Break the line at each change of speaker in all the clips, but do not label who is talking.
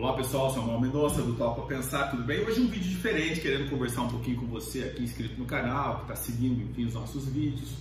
Olá pessoal, sou o Manuel Mendonça do Topa Pensar, tudo bem? Hoje um vídeo diferente, querendo conversar um pouquinho com você aqui inscrito no canal, que está seguindo enfim, os nossos vídeos.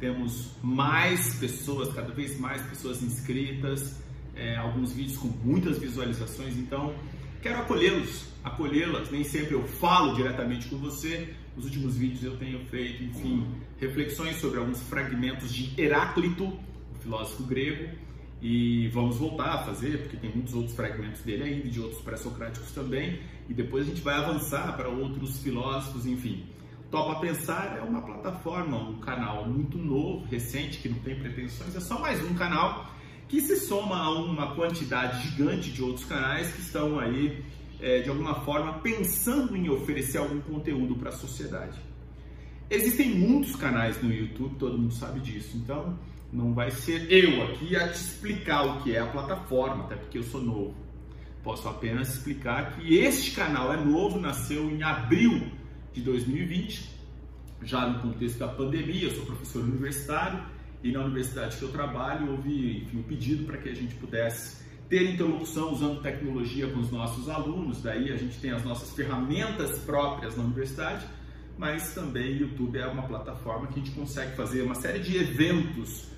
Temos mais pessoas, cada vez mais pessoas inscritas, é, alguns vídeos com muitas visualizações, então quero acolhê-los, acolhê-las. Nem sempre eu falo diretamente com você. Nos últimos vídeos eu tenho feito, enfim, reflexões sobre alguns fragmentos de Heráclito, o filósofo grego e vamos voltar a fazer, porque tem muitos outros fragmentos dele ainda, de outros pré-socráticos também, e depois a gente vai avançar para outros filósofos, enfim. Topa Pensar é uma plataforma, um canal muito novo, recente, que não tem pretensões, é só mais um canal que se soma a uma quantidade gigante de outros canais que estão aí, é, de alguma forma, pensando em oferecer algum conteúdo para a sociedade. Existem muitos canais no YouTube, todo mundo sabe disso, então não vai ser eu aqui a te explicar o que é a plataforma, até porque eu sou novo. Posso apenas explicar que este canal é novo, nasceu em abril de 2020, já no contexto da pandemia. Eu sou professor universitário e na universidade que eu trabalho houve enfim, um pedido para que a gente pudesse ter interlocução usando tecnologia com os nossos alunos. Daí a gente tem as nossas ferramentas próprias na universidade, mas também o YouTube é uma plataforma que a gente consegue fazer uma série de eventos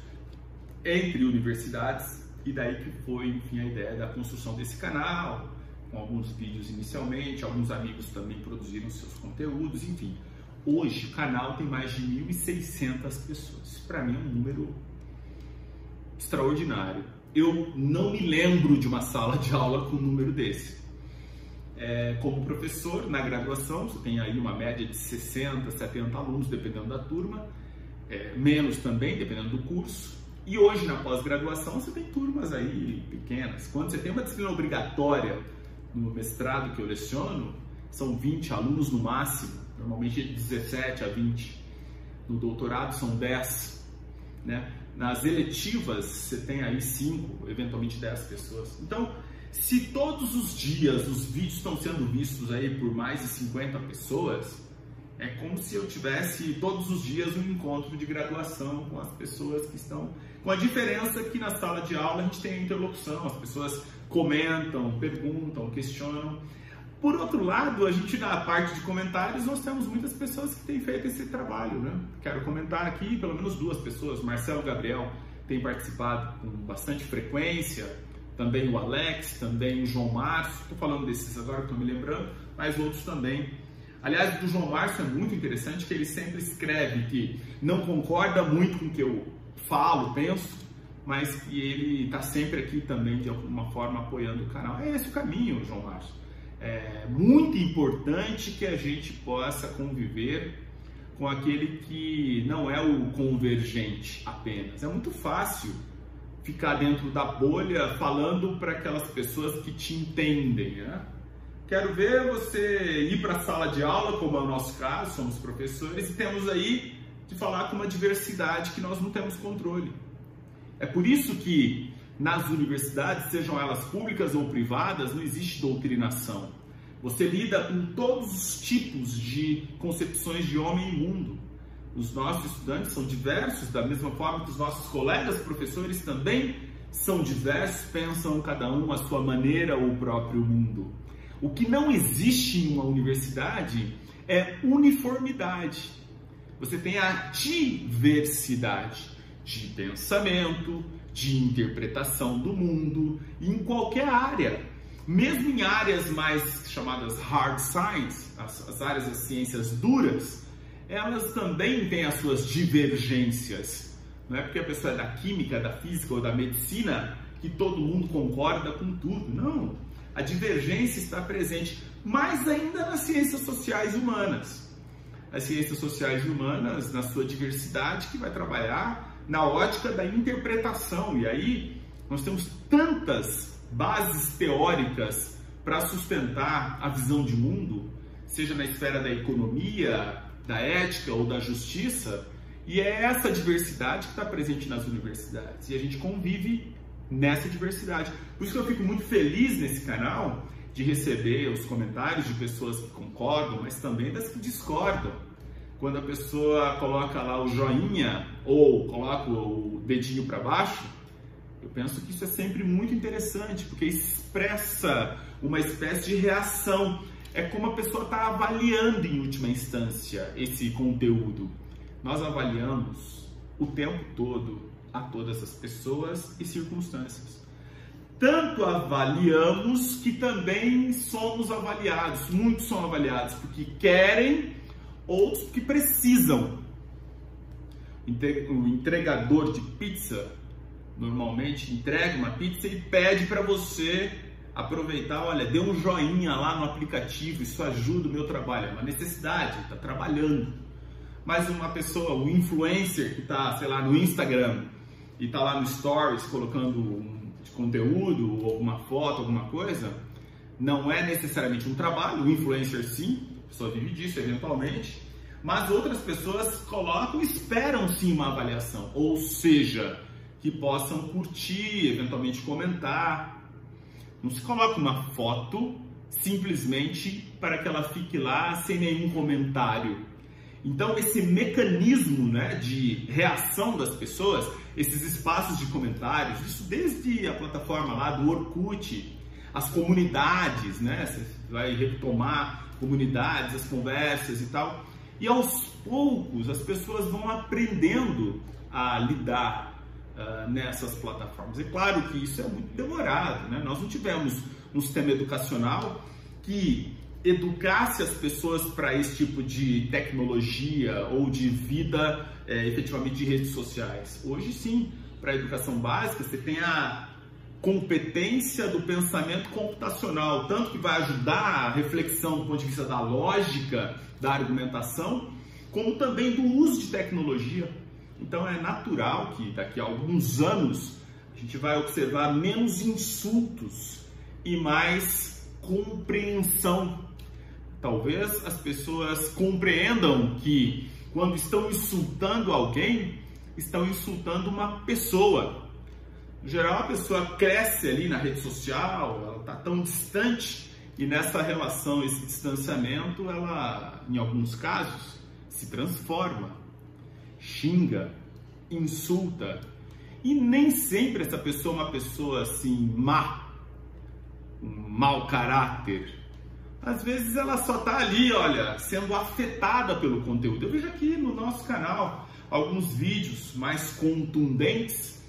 entre universidades e daí que foi, enfim, a ideia da construção desse canal, com alguns vídeos inicialmente, alguns amigos também produziram seus conteúdos, enfim. Hoje o canal tem mais de 1.600 pessoas. Para mim é um número extraordinário. Eu não me lembro de uma sala de aula com um número desse. É, como professor na graduação, você tem aí uma média de 60, 70 alunos, dependendo da turma, é, menos também, dependendo do curso. E hoje, na pós-graduação, você tem turmas aí pequenas. Quando você tem uma disciplina obrigatória no mestrado que eu leciono, são 20 alunos no máximo, normalmente de 17 a 20. No doutorado são 10. Né? Nas eletivas, você tem aí 5, eventualmente 10 pessoas. Então, se todos os dias os vídeos estão sendo vistos aí por mais de 50 pessoas, é como se eu tivesse todos os dias um encontro de graduação com as pessoas que estão. Com a diferença que na sala de aula a gente tem a interlocução, as pessoas comentam, perguntam, questionam. Por outro lado, a gente na parte de comentários nós temos muitas pessoas que têm feito esse trabalho, né? Quero comentar aqui pelo menos duas pessoas, Marcelo Gabriel tem participado com bastante frequência, também o Alex, também o João Márcio, estou falando desses agora que estou me lembrando, mas outros também Aliás, do João Márcio é muito interessante que ele sempre escreve que não concorda muito com o que eu falo, penso, mas que ele está sempre aqui também de alguma forma apoiando o canal. É esse o caminho, João Márcio. É muito importante que a gente possa conviver com aquele que não é o convergente apenas. É muito fácil ficar dentro da bolha falando para aquelas pessoas que te entendem, né? Quero ver você ir para a sala de aula, como é o nosso caso, somos professores, e temos aí de falar com uma diversidade que nós não temos controle. É por isso que nas universidades, sejam elas públicas ou privadas, não existe doutrinação. Você lida com todos os tipos de concepções de homem e mundo. Os nossos estudantes são diversos, da mesma forma que os nossos colegas professores também são diversos, pensam cada um a sua maneira o próprio mundo. O que não existe em uma universidade é uniformidade. Você tem a diversidade de pensamento, de interpretação do mundo, em qualquer área. Mesmo em áreas mais chamadas hard science, as, as áreas das ciências duras, elas também têm as suas divergências. Não é porque a pessoa é da química, da física ou da medicina que todo mundo concorda com tudo. Não. A divergência está presente, mais ainda nas ciências sociais humanas. As ciências sociais e humanas, na sua diversidade, que vai trabalhar na ótica da interpretação. E aí nós temos tantas bases teóricas para sustentar a visão de mundo, seja na esfera da economia, da ética ou da justiça, e é essa diversidade que está presente nas universidades. E a gente convive nessa diversidade. Por isso que eu fico muito feliz nesse canal de receber os comentários de pessoas que concordam, mas também das que discordam. Quando a pessoa coloca lá o joinha ou coloca o dedinho para baixo, eu penso que isso é sempre muito interessante, porque expressa uma espécie de reação. É como a pessoa está avaliando em última instância esse conteúdo. Nós avaliamos o tempo todo a todas as pessoas e circunstâncias. Tanto avaliamos que também somos avaliados. Muitos são avaliados porque querem, outros porque precisam. O entregador de pizza normalmente entrega uma pizza e pede para você aproveitar, olha, dê um joinha lá no aplicativo, isso ajuda o meu trabalho, é uma necessidade, está trabalhando. Mas uma pessoa, o um influencer que está, sei lá, no Instagram e está lá no Stories colocando um conteúdo ou alguma foto, alguma coisa, não é necessariamente um trabalho, o influencer sim, pessoa vive disso eventualmente, mas outras pessoas colocam esperam sim uma avaliação, ou seja, que possam curtir, eventualmente comentar. Não se coloca uma foto simplesmente para que ela fique lá sem nenhum comentário. Então esse mecanismo né, de reação das pessoas, esses espaços de comentários, isso desde a plataforma lá do Orkut, as comunidades, né? Você vai retomar comunidades, as conversas e tal. E aos poucos as pessoas vão aprendendo a lidar uh, nessas plataformas. É claro que isso é muito demorado, né? Nós não tivemos um sistema educacional que educasse as pessoas para esse tipo de tecnologia ou de vida é, efetivamente de redes sociais. Hoje sim, para a educação básica, você tem a competência do pensamento computacional, tanto que vai ajudar a reflexão do ponto de vista da lógica, da argumentação, como também do uso de tecnologia. Então é natural que daqui a alguns anos a gente vai observar menos insultos e mais compreensão. Talvez as pessoas compreendam que quando estão insultando alguém, estão insultando uma pessoa. Em geral, a pessoa cresce ali na rede social, ela está tão distante e nessa relação, esse distanciamento, ela, em alguns casos, se transforma xinga, insulta. E nem sempre essa pessoa é uma pessoa assim má, um mau caráter. Às vezes ela só está ali, olha, sendo afetada pelo conteúdo. Eu vejo aqui no nosso canal alguns vídeos mais contundentes.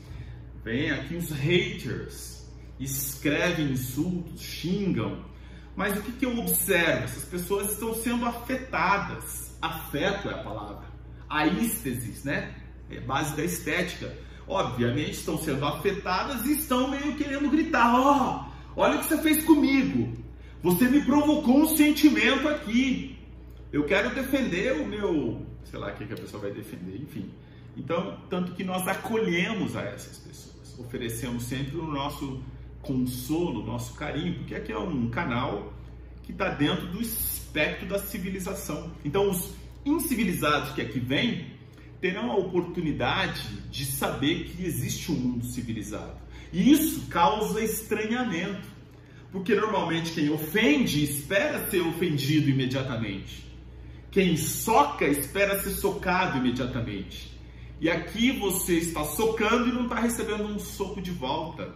Vem aqui os haters, escrevem insultos, xingam. Mas o que, que eu observo? Essas pessoas estão sendo afetadas. Afeto é a palavra aísteses, né? É base da estética. Obviamente estão sendo afetadas e estão meio querendo gritar: ó, oh, olha o que você fez comigo. Você me provocou um sentimento aqui. Eu quero defender o meu, sei lá o que, a pessoa vai defender, enfim. Então, tanto que nós acolhemos a essas pessoas, oferecemos sempre o nosso consolo, o nosso carinho, porque aqui é um canal que está dentro do espectro da civilização. Então, os incivilizados que aqui vêm terão a oportunidade de saber que existe um mundo civilizado. E isso causa estranhamento, porque normalmente quem ofende espera ser ofendido imediatamente. Quem soca espera ser socado imediatamente. E aqui você está socando e não está recebendo um soco de volta.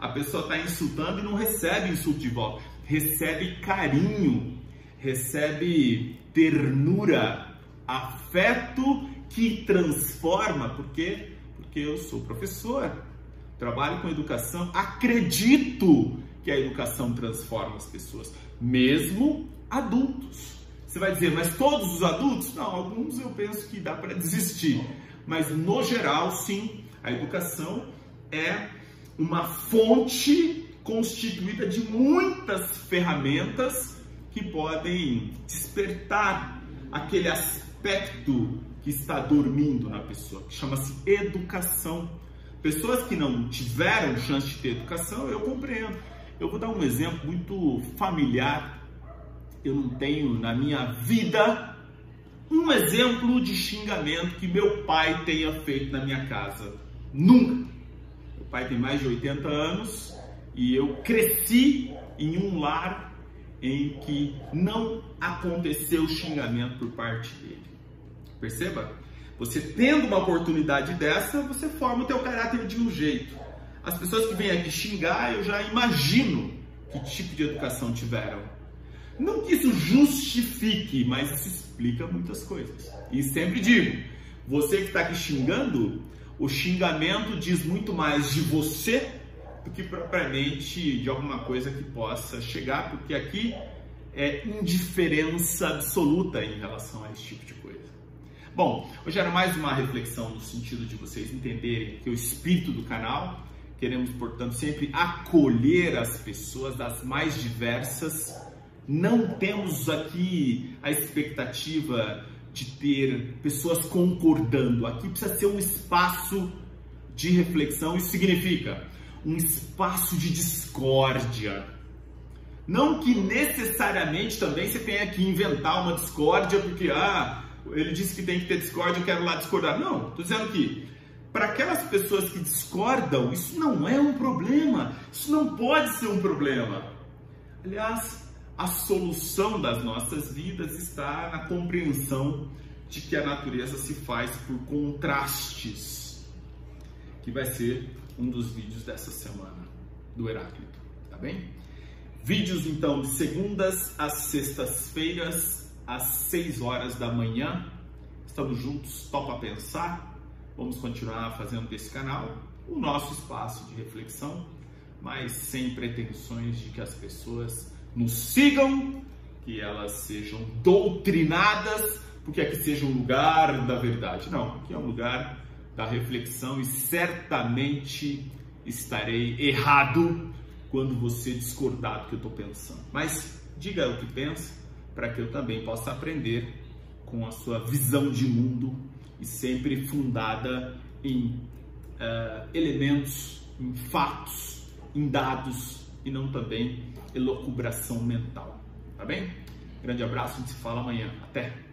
A pessoa está insultando e não recebe insulto de volta. Recebe carinho, recebe ternura, afeto que transforma, porque porque eu sou professor, trabalho com educação, acredito que a educação transforma as pessoas, mesmo adultos. Você vai dizer, mas todos os adultos? Não, alguns eu penso que dá para desistir, mas no geral, sim, a educação é uma fonte constituída de muitas ferramentas que podem despertar aquele aspecto que está dormindo na pessoa, que chama-se educação. Pessoas que não tiveram chance de ter educação, eu compreendo. Eu vou dar um exemplo muito familiar. Eu não tenho na minha vida um exemplo de xingamento que meu pai tenha feito na minha casa. Nunca. Meu pai tem mais de 80 anos e eu cresci em um lar em que não aconteceu xingamento por parte dele. Perceba? Você tendo uma oportunidade dessa, você forma o teu caráter de um jeito. As pessoas que vêm aqui xingar, eu já imagino que tipo de educação tiveram. Não que isso justifique, mas isso explica muitas coisas. E sempre digo, você que está aqui xingando, o xingamento diz muito mais de você do que propriamente de alguma coisa que possa chegar, porque aqui é indiferença absoluta em relação a esse tipo de coisa. Bom, hoje era mais uma reflexão no sentido de vocês entenderem que o espírito do canal, queremos, portanto, sempre acolher as pessoas das mais diversas. Não temos aqui a expectativa de ter pessoas concordando. Aqui precisa ser um espaço de reflexão. Isso significa um espaço de discórdia. Não que necessariamente também você tenha que inventar uma discórdia porque ah, ele disse que tem que ter discórdia, eu quero lá discordar. Não, estou dizendo que para aquelas pessoas que discordam, isso não é um problema. Isso não pode ser um problema. Aliás, a solução das nossas vidas está na compreensão de que a natureza se faz por contrastes, que vai ser um dos vídeos dessa semana do Heráclito, tá bem? Vídeos então de segundas às sextas-feiras, às 6 horas da manhã. Estamos juntos, topa pensar. Vamos continuar fazendo desse canal o nosso espaço de reflexão, mas sem pretensões de que as pessoas nos sigam, que elas sejam doutrinadas, porque aqui seja um lugar da verdade. Não, aqui é um lugar da reflexão e certamente estarei errado quando você discordar do que eu estou pensando. Mas diga o que pensa para que eu também possa aprender com a sua visão de mundo e sempre fundada em uh, elementos, em fatos, em dados e não também elocubração mental. Tá bem? Grande abraço, a gente se fala amanhã. Até!